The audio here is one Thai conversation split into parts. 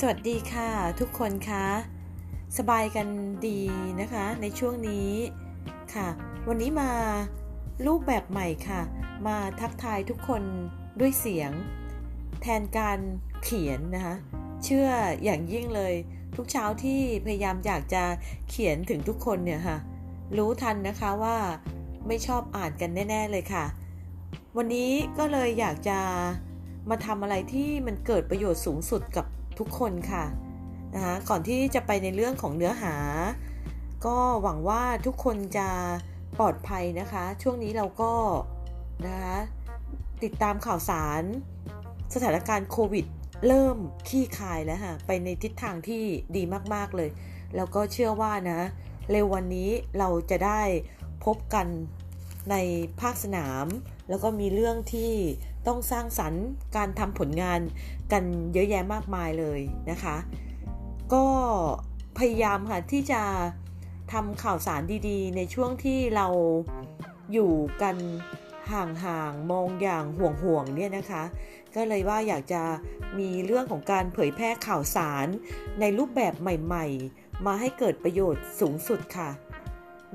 สวัสดีค่ะทุกคนคะสบายกันดีนะคะในช่วงนี้ค่ะ วันนี้มารูปแบบใหม่ค่ะ มาทักทายทุกคนด้วยเสียง แทนการเขียนนะคะ เชื่ออย่างยิ่งเลย ทุกเช้าที่พยายามอยากจะเขียนถึงทุกคนเนี่ยค่ะรู้ทันนะคะว่าไม่ชอบอ่านกันแน่ ๆเลยค่ะ วันนี้ก็เลยอยากจะมาทำอะไรที่มันเกิดประโยชน์สูงสุดกับ ทุกคนค่ะนะคะก่อนที่จะไปในเรื่องของเนื้อหา ก็หวังว่าทุกคนจะปลอดภัยนะคะ ช่วงนี้เราก็นะคะติดตามข่าวสาร สถานการณ์โควิด เริ่มขี้คายแล้วค่ะไปในทิศทางที่ดีมากๆเลย แล้วก็เชื่อว่านะเร็ววันนี้เราจะได้พบกันในภาคสนาม แล้วก็มีเรื่องที่ ต้องสร้างสรรค์การทำผลงานกันเยอะแยะมากมายเลยนะคะ ก็พยายามค่ะที่จะทำข่าวสารดีๆ ในช่วงที่เราอยู่กันห่างๆ มองอย่างห่วงๆ เนี่ยนะคะ ก็เลยว่าอยากจะมีเรื่องของการเผยแพร่ข่าวสารในรูปแบบใหม่ๆ มาให้เกิดประโยชน์สูงสุดค่ะ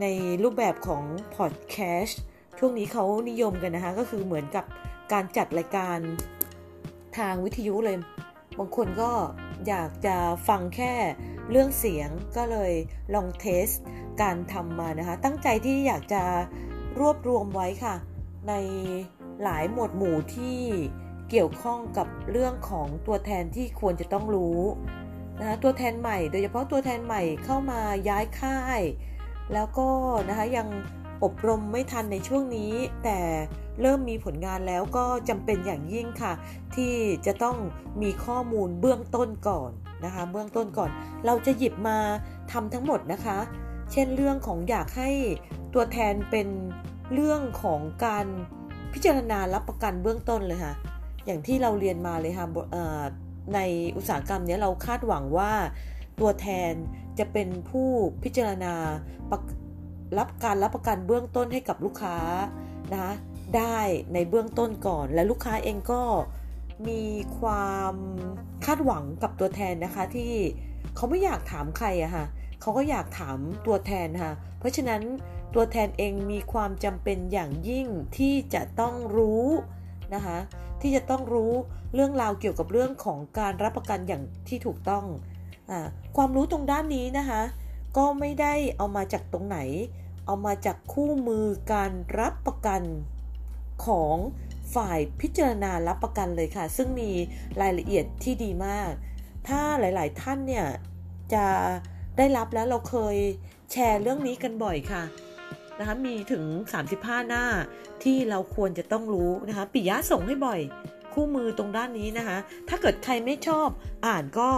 ในรูปแบบของพอดแคสต์ช่วงนี้เขานิยมกันนะคะ ก็คือเหมือนกับ การจัดรายการทางวิทยุเลย บางคนก็อยากจะฟังแค่เรื่องเสียงก็เลยลองเทสการทำมานะคะ ตั้งใจที่อยากจะรวบรวมไว้ค่ะ ในหลายหมวดหมู่ที่เกี่ยวข้องกับเรื่องของตัวแทนที่ควรจะต้องรู้นะคะตัวแทนใหม่ โดยเฉพาะตัวแทนใหม่เข้ามาย้ายค่าย แล้วก็นะคะยัง อบรมไม่ทันในช่วงนี้ แต่เริ่มมีผลงานแล้วก็จำเป็นอย่างยิ่งค่ะ ที่จะต้องมีข้อมูลเบื้องต้นก่อนนะคะ เบื้องต้นก่อน เราจะหยิบมาทำทั้งหมดนะคะ เช่นเรื่องของอยากให้ตัวแทนเป็นเรื่องของการพิจารณารับประกันเบื้องต้นเลยค่ะ อย่างที่เราเรียนมาเลยค่ะในอุตสาหกรรมนี้เราคาดหวังว่าตัวแทนจะเป็นผู้พิจารณา รับการรับประกันเบื้องต้นให้กับลูกค้านะคะได้ในเบื้องต้นก่อน และลูกค้าเองก็มีความคาดหวังกับตัวแทนนะคะที่เขาไม่อยากถามใครอะค่ะเขาก็อยากถามตัวแทนค่ะ เพราะฉะนั้นตัวแทนเองมีความจำเป็นอย่างยิ่งที่จะต้องรู้นะคะที่จะต้องรู้เรื่องราวเกี่ยวกับเรื่องของการรับประกันอย่างที่ถูกต้องอความรู้ตรงด้านนี้นะคะ ก็ไม่ได้เอามาจากตรงไหน เอามาจากคู่มือการรับประกันของฝ่ายพิจารณารับประกันเลยค่ะ ซึ่งมีรายละเอียดที่ดีมาก ถ้าหลาย ๆ ท่านเนี่ย จะได้รับแล้วเราเคยแชร์เรื่องนี้กันบ่อยค่ะนะคะมีถึง 35 หน้าที่เราควรจะต้องรู้นะคะปิยะส่งให้บ่อย คู่มือตรงด้านนี้นะคะ ถ้าเกิดใครไม่ชอบอ่านก็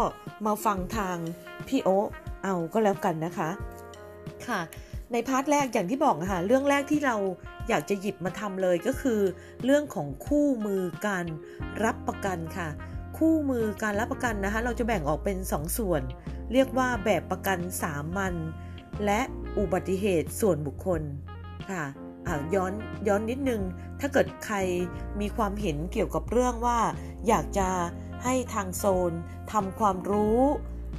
มาฟังทางพี่โอเอาก็แล้วกันนะคะค่ะ ในพาร์ทแรกอย่างที่บอกนะคะเรื่องแรกที่เราอยากจะหยิบมาทำเลยก็คือ เรื่องของคู่มือการรับประกันค่ะ คู่มือการรับประกันนะคะ เราจะแบ่งออกเป็น 2สส่วน เรียกว่าแบบประกันสามัญและอุบัติเหตุส่วนบุคคลค่ะย้อนย้อนนิดนึง ถ้าเกิดใครมีความเห็นเกี่ยวกับเรื่องว่า อยากจะให้ทางโซนทำความรู้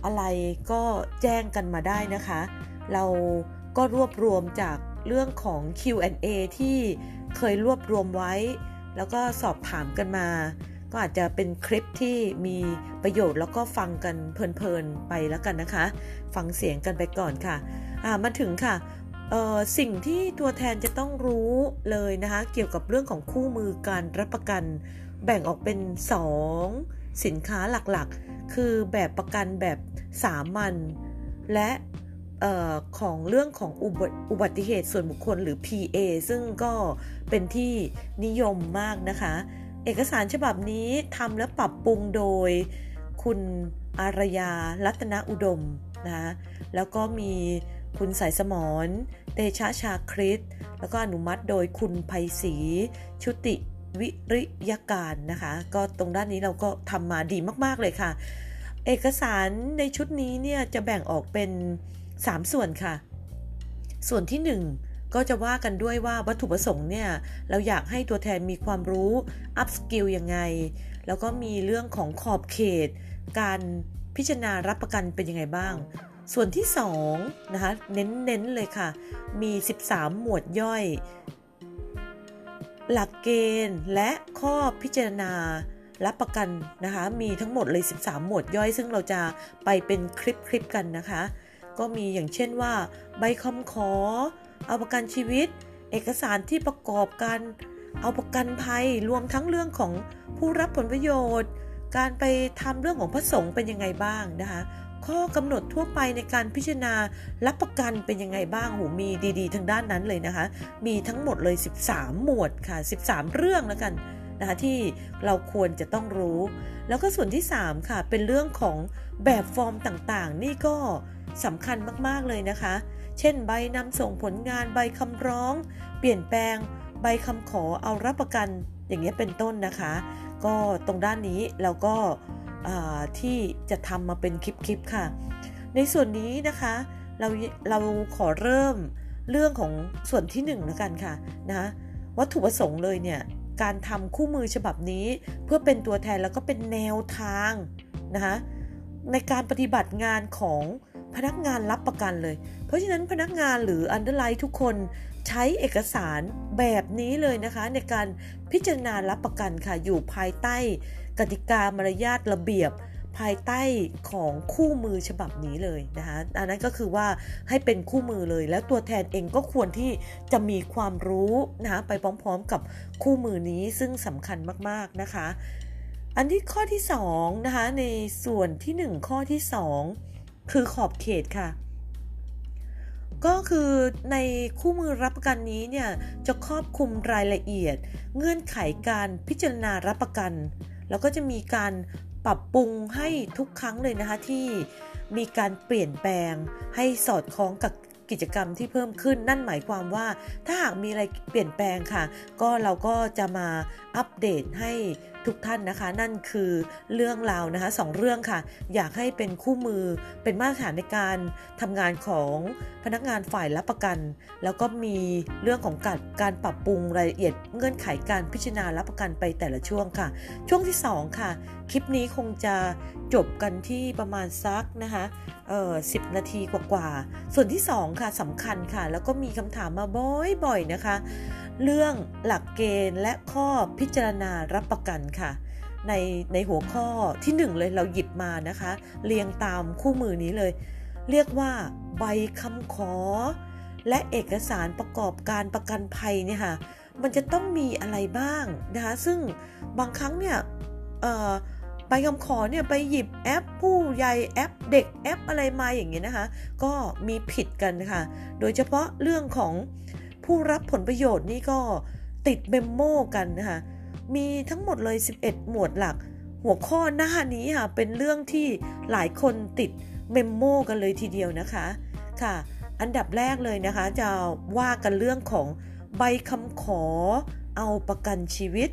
อะไรก็แจ้งกันมาได้นะคะ เรา ก็รวบรวมจากเรื่องของ Q&A ที่เคยรวบรวมไว้ แล้วก็สอบถามกันมา ก็อาจจะเป็นคลิปที่มีประโยชน์แล้วก็ฟังกันเพลินๆไปแล้วกันนะคะ ฟังเสียงกันไปก่อนค่ะมาถึงค่ะสิ่งที่ตัวแทนจะต้องรู้เลยนะคะ เกี่ยวกับเรื่องของคู่มือการรับประกัน แบ่งออกเป็น 2 สินค้าหลักๆ คือแบบประกันแบบสามัญและ ออของเรื่องของอุบัติเหตุส่วนบุคคลหรือ PA ซึ่งก็เป็นที่นิยมมากนะคะ เอกสารฉบับนี้ทำและปรับปรุงโดยคุณอารยารัตนอุดมนะแล้วก็มีคุณสายสมรเตชะชาคริสแล้วก็อนุมัติโดยคุณไพศรีชุติวิริยการนะคะ ก็ตรงด้านนี้เราก็ทำมาดีมาก ๆ เลยค่ะ เอกสารในชุดนี้เนี่ยจะแบ่งออกเป็น 3 ส่วนค่ะ ส่วนที่ 1 ก็จะว่ากันด้วยว่าวัตถุประสงค์เนี่ย เราอยากให้ตัวแทนมีความรู้ upskill ยังไง แล้วก็มีเรื่องของขอบเขต การพิจารณารับประกันเป็นยังไงบ้าง ส่วนที่2นะคะเน้นๆเลยค่ะ มี 13 หมวดย่อย หลักเกณฑ์และข้อพิจารณารับประกันนะคะ มีทั้งหมดเลย 13 หมวดย่อย ซึ่งเราจะไปเป็นคลิปคลิปกันนะคะ ก็มีอย่างเช่นว่า ใบคำขอ เอาประกันชีวิต เอกสารที่ประกอบกัน เอาประกันภัยรวมทั้งเรื่องของผู้รับผลประโยชน์ การไปทำเรื่องของพระสงฆ์เป็นยังไงบ้างนะคะ ข้อกำหนดทั่วไปในการพิจารณารับประกันเป็นยังไงบ้างโหมีดีๆ ทางด้านนั้นเลยนะคะ มีทั้งหมดเลย 13 หมวดค่ะ 13 เรื่องแล้วกันนะคะที่เราควรจะต้องรู้ แล้วก็ส่วนที่ 3 ค่ะ เป็นเรื่องของแบบฟอร์มต่างๆ นี่ก็ สำคัญมากๆเลยนะคะ เช่น ใบนำส่งผลงานใบคำร้อง เปลี่ยนแปลง ใบคำขอเอารับประกัน อย่างเงี้ยเป็นต้นนะคะ ก็ตรงด้านนี้เราก็ที่จะทำมาเป็นคลิปๆค่ะ ในส่วนนี้นะคะเราเราขอเริ่มเรื่องของส่วนที่1นแล้วกันค่ะนะวัตถุประสงค์เลยเนี่ยการทำคู่มือฉบับนี้เพื่อเป็นตัวแทนแล้วก็เป็นแนวทางนะคะในการปฏิบัติงานของ พนักงานรับประกันเลย เพราะฉะนั้นพนักงานหรือ underwrite ทุกคนใช้เอกสารแบบนี้เลยนะคะ ในการพิจารณารับประกันค่ะ อยู่ภายใต้กติกามารยาทระเบียบภายใต้ของคู่มือฉบับนี้เลยนะคะอันนั้นก็คือว่าให้เป็นคู่มือเลย แล้วตัวแทนเองก็ควรที่จะมีความรู้นะคะไปพร้อมๆกับคู่มือนี้ซึ่งสำคัญมากๆนะคะ อันที่ข้อที่2นะคะในส่วนที่ 1 ข้อที่ 2 คือขอบเขตค่ะ ก็คือในคู่มือรับประกันนี้เนี่ยจะครอบคลุมรายละเอียด เงื่อนไขการพิจารณารับประกัน แล้วก็จะมีการปรับปรุงให้ทุกครั้งเลยนะคะที่มีการเปลี่ยนแปลงให้สอดคล้องกับกิจกรรมที่เพิ่มขึ้นนั่นหมายความว่าถ้าหากมีอะไรเปลี่ยนแปลงค่ะ ก็เราก็จะมาอัปเดตให้ ทุกท่านนะคะ นั่นคือเรื่องราวนะคะสองเรื่องค่ะ อยากให้เป็นคู่มือเป็นมาตรฐานในการทำงานของพนักงานฝ่ายรับประกัน แล้วก็มีเรื่องของการการปรับปรุงรายละเอียดเงื่อนไขการพิจารณารับประกันไปแต่ละช่วงค่ะ ช่วงที่ 2 ค่ะ คลิปนี้คงจะจบกันที่ประมาณซักนะคะเออสินาทีกว่าๆส่วนที่ 2 ค่ะสำคัญค่ะ แล้วก็มีคำถามมาบ่อยๆนะคะ เรื่องหลักเกณฑ์และข้อพิจารณารับประกันค่ะ ในในหัวข้อที่1เลยเราหยิบมานะคะ เรียงตามคู่มือนี้เลย เรียกว่าใบคำขอ และเอกสารประกอบการประกันภัยเนี่ยค่ะมันจะต้องมีอะไรบ้างนะคะซึ่งบางครั้งเนี่ยใบคำขอเนี่ยไปหยิบแอปผู้ใหญ่แอปเด็กแอปอะไรมาอย่างเงี้ยนะคะ ก็มีผิดกันค่ะ โดยเฉพาะเรื่องของ ผู้รับผลประโยชน์นี่ก็ติด memo กันนะคะมีทั้งหมดเลย 11 หมวดหลัก หัวข้อหน้านี้ค่ะเป็นเรื่องที่หลายคนติด memo กันเลยทีเดียวนะคะค่ะ อันดับแรกเลยนะคะ จะว่ากันเรื่องของใบคำขอเอาประกันชีวิต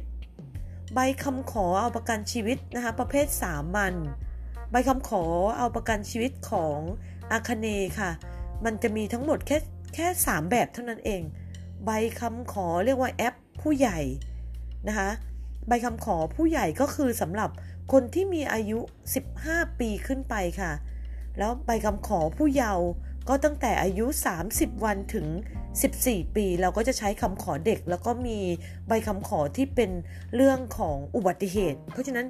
ใบคำขอเอาประกันชีวิตนะคะประเภทสามัญใบคำขอเอาประกันชีวิตของอาคเนค่ะ มันจะมีทั้งหมดแค่แค่สามแบบเท่านั้นเอง ใบคำขอเรียกว่าแอปผู้ใหญ่นะคะใบคำขอผู้ใหญ่ก็คือสำหรับคนที่มีอายุ 15 ปีขึ้นไปค่ะ แล้วใบคำขอผู้เยาว์ก็ตั้งแต่อายุ 30 วันถึง 14 ปี เราก็จะใช้คำขอเด็ก แล้วก็มีใบคำขอที่เป็นเรื่องของอุบัติเหตุ เพราะฉะนั้น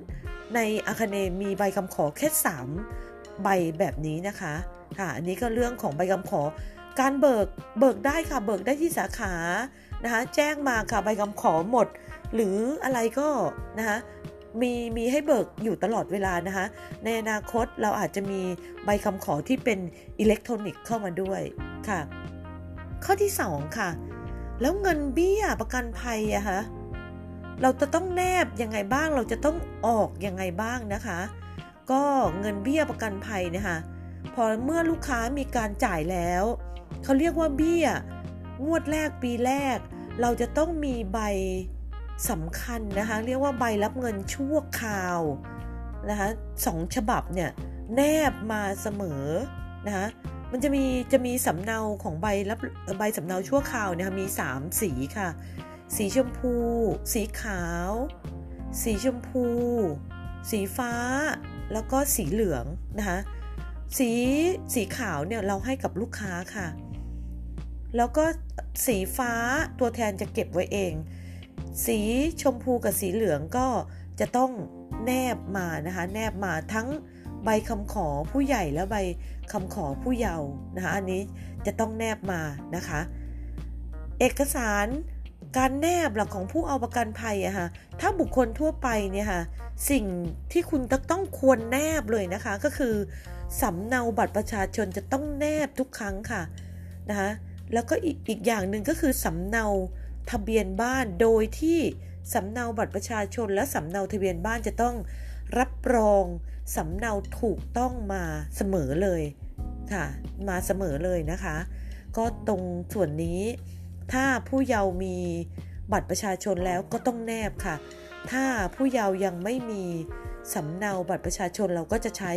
ในอาคาเนมีใบคำขอแค่ 3 ใบแบบนี้นะคะค่ะอันนี้ก็เรื่องของใบคำขอ การเบิกเบิกได้ค่ะเบิกได้ที่สาขานะคะแจ้งมาค่ะใบคำขอหมด หรืออะไรก็นะคะมีมีให้เบิกอยู่ตลอดเวลานะคะในอนาคตเราอาจจะมีใบคำขอที่เป็นอิเล็กทรอนิกส์เข้ามาด้วยค่ะ ข้อที่ 2 ค่ะ แล้วเงินเบี้ยประกันภัยอะคะเราจะต้องแนบยังไงบ้างเราจะต้องออกยังไงบ้างนะคะ ก็เงินเบี้ยประกันภัยนะคะพอเมื่อลูกค้ามีการจ่ายแล้ว เขาเรียกว่าเบี้ย งวดแรกปีแรก เราจะต้องมีใบสำคัญนะคะ เรียกว่าใบรับเงินชั่วคราวนะคะสองฉบับเนี่ยแนบมาเสมอนะคะมันจะมีจะมีสำเนาของใบรับใบสำเนาชั่วคราวเนี่ยมี 3 สีค่ะ สีชมพู สีขาว สีชมพู สีฟ้า แล้วก็สีเหลืองนะคะสีสีขาวเนี่ยเราให้กับลูกค้าค่ะ แล้วก็สีฟ้าตัวแทนจะเก็บไว้เอง สีชมพูกับสีเหลืองก็จะต้องแนบมานะคะ แนบมาทั้งใบคำขอผู้ใหญ่และใบคำขอผู้เยาว์นะคะอันนี้จะต้องแนบมานะคะ เอกสารการแนบหลักของผู้เอาประกันภัยอะค่ะถ้าบุคคลทั่วไปเนี่ยค่ะสิ่งที่คุณต้องควรแนบเลยนะคะ ก็คือสำเนาบัตรประชาชนจะต้องแนบทุกครั้งค่ะนะคะ แล้วก็อีกอีกอย่างหนึ่งก็คือสำเนาทะเบียนบ้านโดยที่สำเนาบัตรประชาชนและสำเนาทะเบียนบ้านจะต้องรับรองสำเนาถูกต้องมาเสมอเลยค่ะ มาเสมอเลยนะคะ ก็ตรงส่วนนี้ถ้าผู้เยาว์มีบัตรประชาชนแล้วก็ต้องแนบค่ะ ถ้าผู้เยาว์ยังไม่มีสำเนาบัตรประชาชนเราก็จะใช้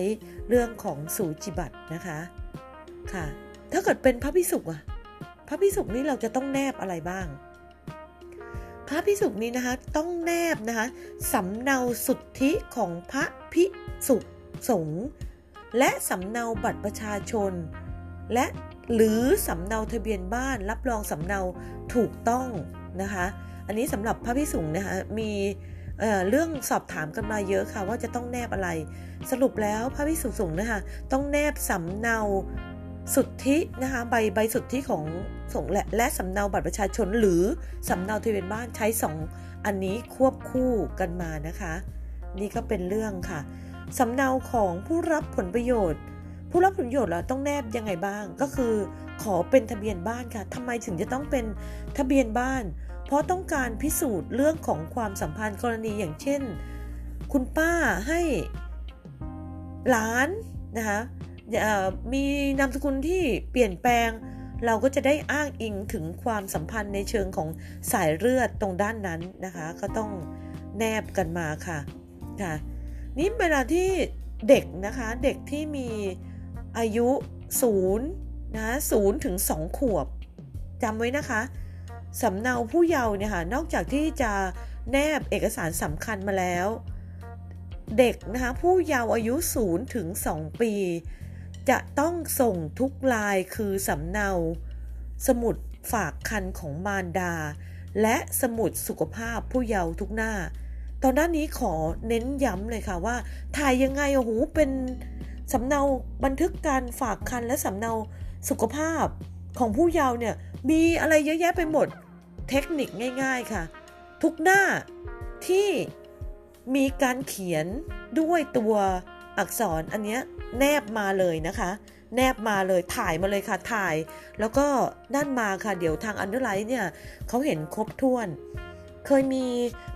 เรื่องของสูจิบัตรนะคะค่ะ ถ้าเกิดเป็นพระพิสุกอะ พระพิสุกนี้เราจะต้องแนบอะไรบ้าง พระพิสุกนี้นะคะต้องแนบนะคะสำเนาสุทธิของพระพิสุสงฆ์และสำเนาบัตรประชาชน และหรือสำเนาทะเบียนบ้านรับรองสำเนาถูกต้องนะคะ อันนี้สำหรับพระพิสุงนะคะมีเเรื่องสอบถามกันมาเยอะค่ะว่าจะต้องแนบอะไร สรุปแล้วพระพิสุสงฆ์นะคะต้องแนบสำเนา สุทธินะคะใบใบสุทธิของสงและและสำเนาบัตรประชาชนหรือสำเนาทะเบียนบ้านใช้สองอันนี้ควบคู่กันมานะคะ นี่ก็เป็นเรื่องค่ะสำเนาของผู้รับผลประโยชน์ ผู้รับผลประโยชน์เราต้องแนบยังไงบ้างก็คือ ขอเป็นทะเบียนบ้านค่ะทำไมถึงจะต้องเป็นทะเบียนบ้าน เพราะต้องการพิสูจน์เรื่องของความสัมพันธ์กรณีอย่างเช่น คุณป้าให้หลานนะคะ มีนามสกุลที่เปลี่ยนแปลง เราก็จะได้อ้างอิงถึงความสัมพันธ์ในเชิงของสายเลือดตรงด้านนั้นนะคะ ก็ต้องแนบกันมาค่ะค่ะ นี่เวลาที่เด็กนะคะเด็กที่มีอายุศูนย์นะศูนย์ถึงสองขวบจำไว้นะคะสำเนาผู้เยาว์เนี่ยค่ะนอกจากที่จะแนบเอกสารสำคัญมาแล้ว เด็กนะคะผู้เยาว์อายุ0ถึง2ปี จะต้องส่งทุกลายคือสำเนา สมุดฝากคันของมารดา และสมุดสุขภาพผู้เยาว์ทุกหน้า ตอนด้านนี้ขอเน้นย้ำเลยค่ะว่า ถ่ายยังไงโอ้โหเป็นสำเนาบันทึกการฝากคันและสำเนาสุขภาพของผู้เยาว์เนี่ยมีอะไรเยอะแยะไปหมดเทคนิคง่าย ๆค่ะ ทุกหน้าที่มีการเขียนด้วยตัว อักษรอันนี้แนบมาเลยนะคะ แนบมาเลยถ่ายมาเลยค่ะถ่าย แล้วก็แนบมาค่ะเดี๋ยวทาง underwrite เนี่ยเขาเห็นครบถ้วน เคยมี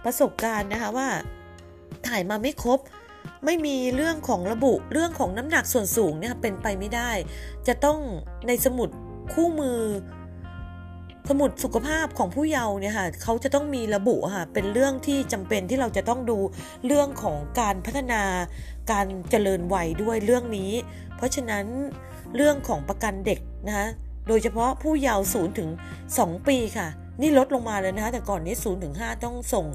ประสบการณ์นะคะว่า ถ่ายมาไม่ครบ ไม่มีเรื่องของระบุเรื่องของน้ำหนักส่วนสูงเนี่ยเป็นไปไม่ได้ จะต้องในสมุดคู่มือ สมุดสุขภาพของผู้เยาว์เนี่ยค่ะเขาจะต้องมีระบุค่ะเป็นเรื่องที่จำเป็นที่เราจะต้องดูเรื่องของการพัฒนาการเจริญวัยด้วยเรื่องนี้ เพราะฉะนั้นเรื่องของประกันเด็กนะคะโดยเฉพาะผู้เยาว์ศูนย์ถึง 2 ปีค่ะ นี่ลดลงมาเลยนะคะแต่ก่อนนี้0ูนย์ถึงหต้องส่ง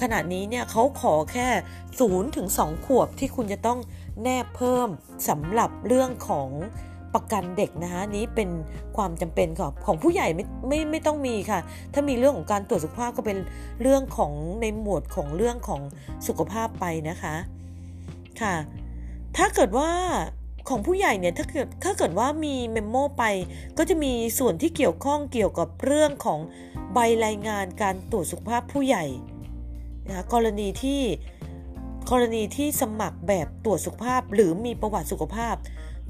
ขนาดนี้เนี่ยเขาขอแค่0ูนย์ถึงสขวบที่คุณจะต้องแนบเพิ่มสำหรับเรื่องของ ประกันเด็กนะคะนี้เป็นความจำเป็นของของผู้ใหญ่ไม่ไม่ไม่ต้องมีค่ะ ถ้ามีเรื่องของการตรวจสุขภาพก็เป็นเรื่องของในหมวดของเรื่องของสุขภาพไปนะคะค่ะ ถ้าเกิดว่าของผู้ใหญ่เนี่ยถ้าเกิดถ้าเกิดว่ามีเมมโมไป ก็จะมีส่วนที่เกี่ยวข้องเกี่ยวกับเรื่องของใบรายงานการตรวจสุขภาพผู้ใหญ่นะคะกรณีที่กรณีที่สมัครแบบตรวจสุขภาพ หรือมีประวัติสุขภาพ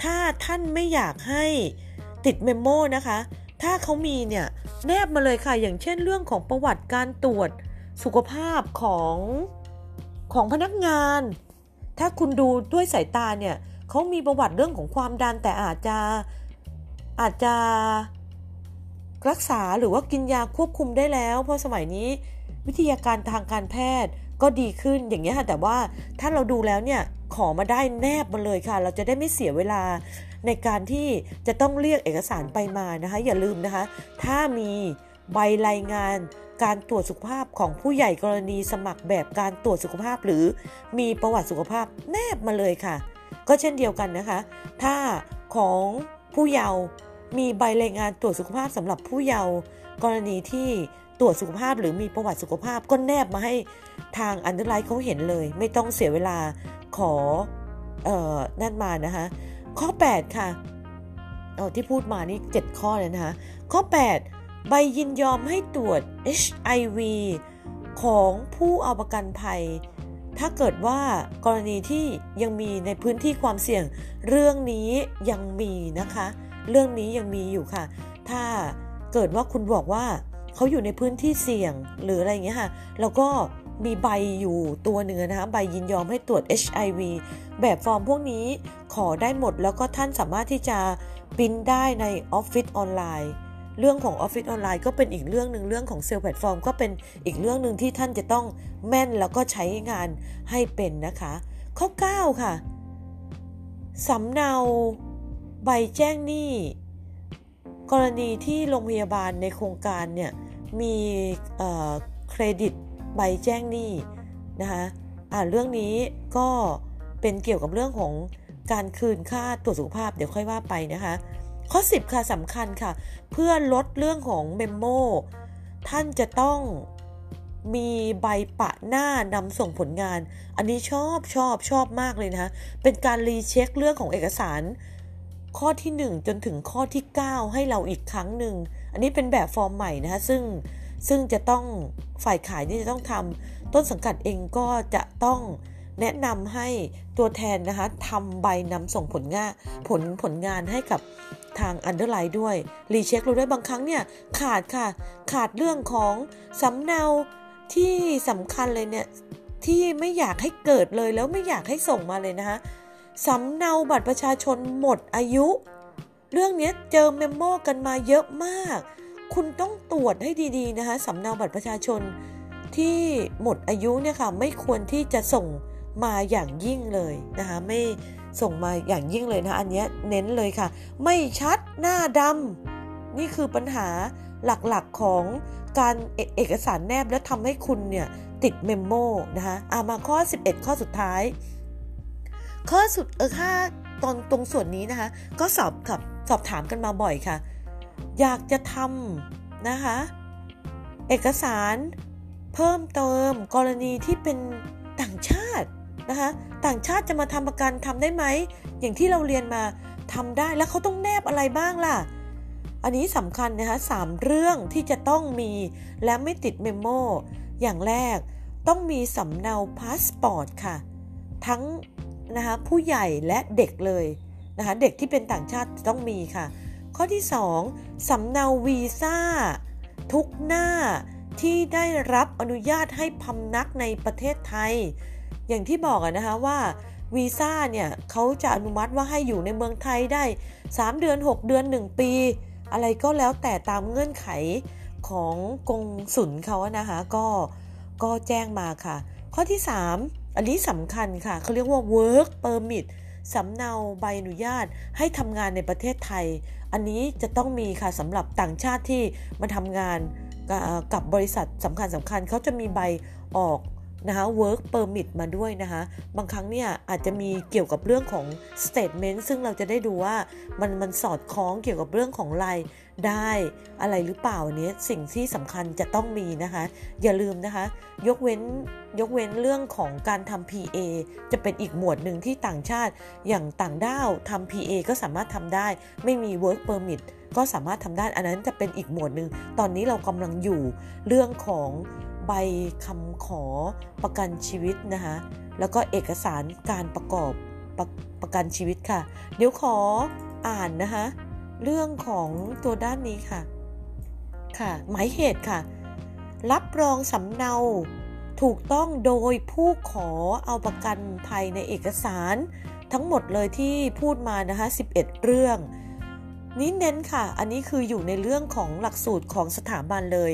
ถ้าท่านไม่อยากให้ติดเมมโมนะคะ ถ้าเขามีเนี่ยแนบมาเลยค่ะ อย่างเช่นเรื่องของประวัติการตรวจสุขภาพของของพนักงาน ถ้าคุณดูด้วยสายตาเนี่ยเขามีประวัติเรื่องของความดันแต่อาจจะอาจจะรักษาหรือว่ากินยาควบคุมได้แล้ว เพราะสมัยนี้วิทยาการทางการแพทย์ก็ดีขึ้นอย่างนี้ค่ะแต่ว่าถ้าเราดูแล้วเนี่ย ขอมาได้แนบมาเลยค่ะ เราจะได้ไม่เสียเวลาในการที่จะต้องเรียกเอกสารไปมานะคะ อย่าลืมนะคะ ถ้ามีใบรายงานการตรวจสุขภาพของผู้ใหญ่กรณีสมัครแบบการตรวจสุขภาพ หรือมีประวัติสุขภาพแนบมาเลยค่ะ ก็เช่นเดียวกันนะคะ ถ้าของผู้เยาว์มีใบรายงานตรวจสุขภาพสำหรับผู้เยาว์กรณีที่ตรวจสุขภาพหรือมีประวัติสุขภาพก็แนบมาให้ ทาง underwrite เขาเห็นเลย ไม่ต้องเสียเวลาขอเอ่อนั่นมานะคะ ข้อ 8 ค่ะเออที่พูดมานี่ 7 ข้อเลยนะคะ ข้อ 8 ใบยินยอมให้ตรวจ HIV ของผู้เอาประกันภัย ถ้าเกิดว่ากรณีที่ยังมีในพื้นที่ความเสี่ยง เรื่องนี้ยังมีนะคะ เรื่องนี้ยังมีอยู่ค่ะ ถ้าเกิดว่าคุณบอกว่าเขาอยู่ในพื้นที่เสี่ยงหรืออะไรเงี้ยค่ะ แล้วก็ มีใบอยู่ตัวหนึ่งนะคะใบยินยอมให้ตรวจ HIV แบบฟอร์มพวกนี้ขอได้หมดแล้วก็ท่านสามารถที่จะปริ้นได้ในออฟฟิศออนไลน์เรื่องของออฟฟิศออนไลน์ก็เป็นอีกเรื่องหนึ่งเรื่องของ sale platform ก็เป็นอีกเรื่องหนึ่งที่ท่านจะต้องแม่นแล้วก็ใช้งานให้เป็นนะคะ ข้อ 9 ค่ะสำเนาใบแจ้งหนี้กรณีที่โรงพยาบาลในโครงการเนี่ยมีเครดิต ใบแจ้งหนี้นะคะเรื่องนี้ก็เป็นเกี่ยวกับเรื่องของการคืนค่าตรวจสุขภาพเดี๋ยวค่อยว่าไปนะคะ ข้อ 10 ค่ะสำคัญค่ะ เพื่อลดเรื่องของ memo ท่านจะต้องมีใบปะหน้านำส่งผลงาน อันนี้ชอบชอบชอบมากเลยนะเป็นการ recheck เรื่องของเอกสาร ข้อที่ 1 จนถึงข้อที่ 9 ให้เราอีกครั้งหนึ่ง อันนี้เป็นแบบฟอร์มใหม่นะคะซึ่ง ซึ่งจะต้องฝ่ายขายนี่จะต้องทำต้นสังกัดเองก็จะต้องแนะนำให้ตัวแทนนะคะทำใบนำส่งผลงานผลผลงานให้กับทาง underwrite ด้วย recheck เราด้วยบางครั้งเนี่ย ขาดค่ะ ขาดเรื่องของสำเนาที่สำคัญเลยเนี่ย ที่ไม่อยากให้เกิดเลยแล้วไม่อยากให้ส่งมาเลยนะคะสำเนาบัตรประชาชนหมดอายุ เรื่องนี้เจอเมมโมกันมาเยอะมาก คุณต้องตรวจให้ดีๆนะคะสำเนาบัตรประชาชนที่หมดอายุเนี่ยค่ะไม่ควรที่จะส่งมาอย่างยิ่งเลยนะคะไม่ส่งมาอย่างยิ่งเลยนะอันนี้เน้นเลยค่ะ ไม่ชัดหน้าดำนี่คือปัญหาหลักๆของการเอกสารแนบแล้วทำให้คุณเนี่ยติดเมมโมนะคะอามาข้อ 11 ข้อสุดท้าย ข้อสุดเออค่าตอนตรงส่วนนี้นะคะ ก็สอบกับสอบถามกันมาบ่อยค่ะ อยากจะทำนะคะ เอกสารเพิ่มเติมกรณีที่เป็นต่างชาตินะคะต่างชาติจะมาทำประกันทำได้ไหม อย่างที่เราเรียนมาทำได้แล้วเขาต้องแนบอะไรบ้างล่ะ อันนี้สำคัญนะคะสามเรื่องที่จะต้องมีและไม่ติด memo อย่างแรกต้องมีสำเนาพาสปอร์ตค่ะ ทั้งนะคะผู้ใหญ่และเด็กเลยนะคะเด็กที่เป็นต่างชาติต้องมีค่ะ ข้อที่ 2 สำเนาวีซ่า ทุกหน้าที่ได้รับอนุญาตให้พำนักในประเทศไทย อย่างที่บอกนะคะว่าวีซ่าเนี่ยเขาจะอนุมัติว่าให้อยู่ในเมืองไทยได้ 3 เดือน 6 เดือน 1 ปี อะไรก็แล้วแต่ตามเงื่อนไขของกงสุนเขานะคะก็ก็แจ้งมาค่ะ ข้อที่ 3 อันนี้สำคัญค่ะเขาเรียกว่า work permit สำเนาใบอนุญาตให้ทำงานในประเทศไทย อันนี้จะต้องมีค่ะสำหรับต่างชาติที่มาทำงานกับบริษัทสำคัญสำคัญเขาจะมีใบออก นะคะ work permit มาด้วยนะคะ บางครั้งเนี่ยอาจจะมีเกี่ยวกับเรื่องของ statement ซึ่งเราจะได้ดูว่ามันมันสอดคล้องเกี่ยวกับเรื่องของรายได้อะไรหรือเปล่าเนี้ยสิ่งที่สำคัญจะต้องมีนะคะ อย่าลืมนะคะ ยกเว้นยกเว้นเรื่องของการทำ PA จะเป็นอีกหมวดหนึ่งที่ต่างชาติอย่างต่างด้าวทำ PA ก็สามารถทำได้ ไม่มี work permit ก็สามารถทำได้ อันนั้นจะเป็นอีกหมวดหนึ่ง ตอนนี้เรากำลังอยู่เรื่องของ ใบคำขอประกันชีวิตนะคะแล้วก็เอกสารการประกอบประประกันชีวิตค่ะ เดี๋ยวขออ่านนะคะเรื่องของตัวด้านนี้ค่ะค่ะ หมายเหตุค่ะ รับรองสำเนาถูกต้องโดยผู้ขอเอาประกันภัยในเอกสารทั้งหมดเลยที่พูดมานะคะ11 เรื่อง นี้เน้นค่ะ อันนี้คืออยู่ในเรื่องของหลักสูตรของสถาบันเลย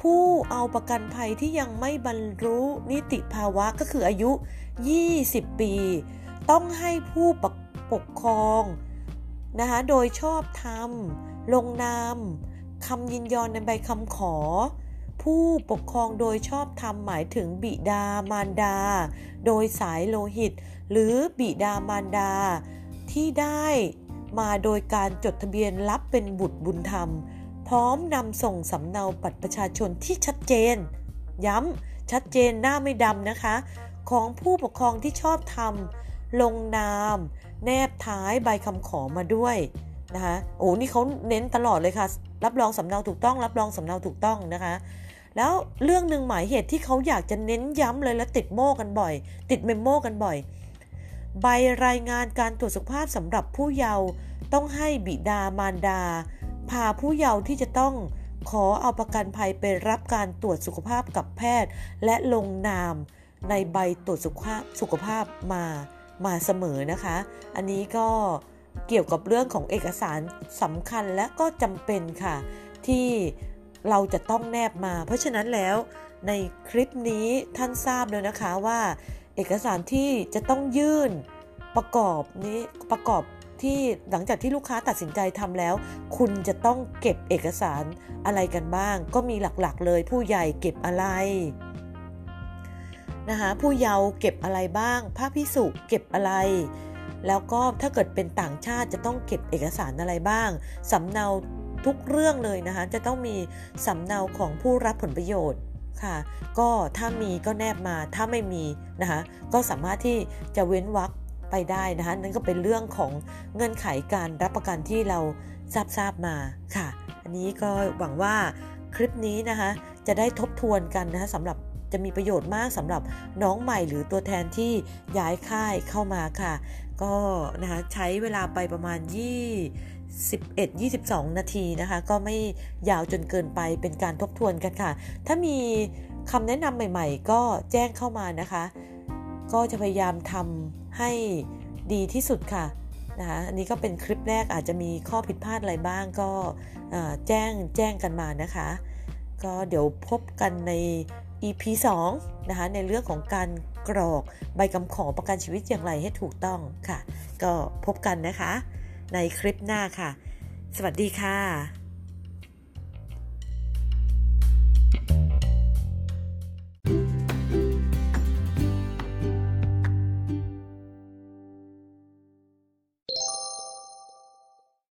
ผู้เอาประกันภัยที่ยังไม่บรรลุนิติภาวะก็คืออายุ 20 ปี ต้องให้ผู้ปปกครองนะคะโดยชอบธรรม ลงนามคำยินยอมในใบคำขอ ผู้ปกครองโดยชอบธรรมหมายถึงบิดามารดา โดยสายโลหิต หรือบิดามารดาที่ได้มาโดยการจดทะเบียนรับเป็นบุตรบุญธรรม พร้อมนำส่งสำเนาบัตรประชาชนที่ชัดเจน ย้ำชัดเจนหน้าไม่ดำนะคะ ของผู้ปกครองที่ชอบทำลงนาม แนบท้ายใบคำขอมาด้วยนะคะโอ้นี่เขาเน้นตลอดเลยค่ะ รับรองสำเนาถูกต้อง รับรองสำเนาถูกต้องนะคะ แล้วเรื่องหนึ่งหมายเหตุที่เขาอยากจะเน้นย้ำเลยและติดโม่กันบ่อย ติดเมมโม่กันบ่อย ใบรายงานการตรวจสุขภาพสำหรับผู้เยาว์ต้องให้บิดามารดา พาผู้เยาว์ที่จะต้องขอเอาประกันภัยไปรับการตรวจสุขภาพกับแพทย์ และลงนามในใบตรวจสุขภาพสุขภาพมามาเสมอนะคะ อันนี้ก็เกี่ยวกับเรื่องของเอกสารสำคัญและก็จำเป็นค่ะ ที่เราจะต้องแนบมา เพราะฉะนั้นแล้วในคลิปนี้ท่านทราบแล้วนะคะว่า เอกสารที่จะต้องยื่นประกอบนี้ประกอบ ที่หลังจากที่ลูกค้าตัดสินใจทำแล้ว คุณจะต้องเก็บเอกสารอะไรกันบ้าง ก็มีหลักๆ เลยผู้ใหญ่เก็บอะไรนะคะผู้เยาว์เก็บอะไรบ้าง พระพิสุเก็บอะไร แล้วก็ถ้าเกิดเป็นต่างชาติจะต้องเก็บเอกสารอะไรบ้างสำเนาทุกเรื่องเลยนะคะจะต้องมีสำเนาของผู้รับผลประโยชน์ค่ะ ก็ถ้ามีก็แนบมาถ้าไม่มีนะคะก็สามารถที่จะเว้นวรรค ไปได้นะคะนั่นก็เป็นเรื่องของเงื่อนไขการรับประกันที่เราทราบทราบมาค่ะ อันนี้ก็หวังว่าคลิปนี้นะคะจะได้ทบทวนกันนะคะสำหรับจะมีประโยชน์มากสำหรับน้องใหม่หรือตัวแทนที่ย้ายค่ายเข้ามาค่ะ ก็นะคะใช้เวลาไปประมาณ 21 22 นาทีนะคะ ก็ไม่ยาวจนเกินไปเป็นการทบทวนกันค่ะ ถ้ามีคำแนะนำใหม่ ๆ ก็แจ้งเข้ามานะคะ ก็จะพยายามทำ ให้ดีที่สุดค่ะนะคะอันนี้ก็เป็นคลิปแรกอาจจะมีข้อผิดพลาดอะไรบ้างก็แจ้งแจ้งกันมานะคะ ก็เดี๋ยวพบกันใน EP 2นะคะในเรื่องของการกรอกใบกำขอประกันชีวิตอย่างไรให้ถูกต้องค่ะ ก็พบกันนะคะ ในคลิปหน้าค่ะ สวัสดีค่ะ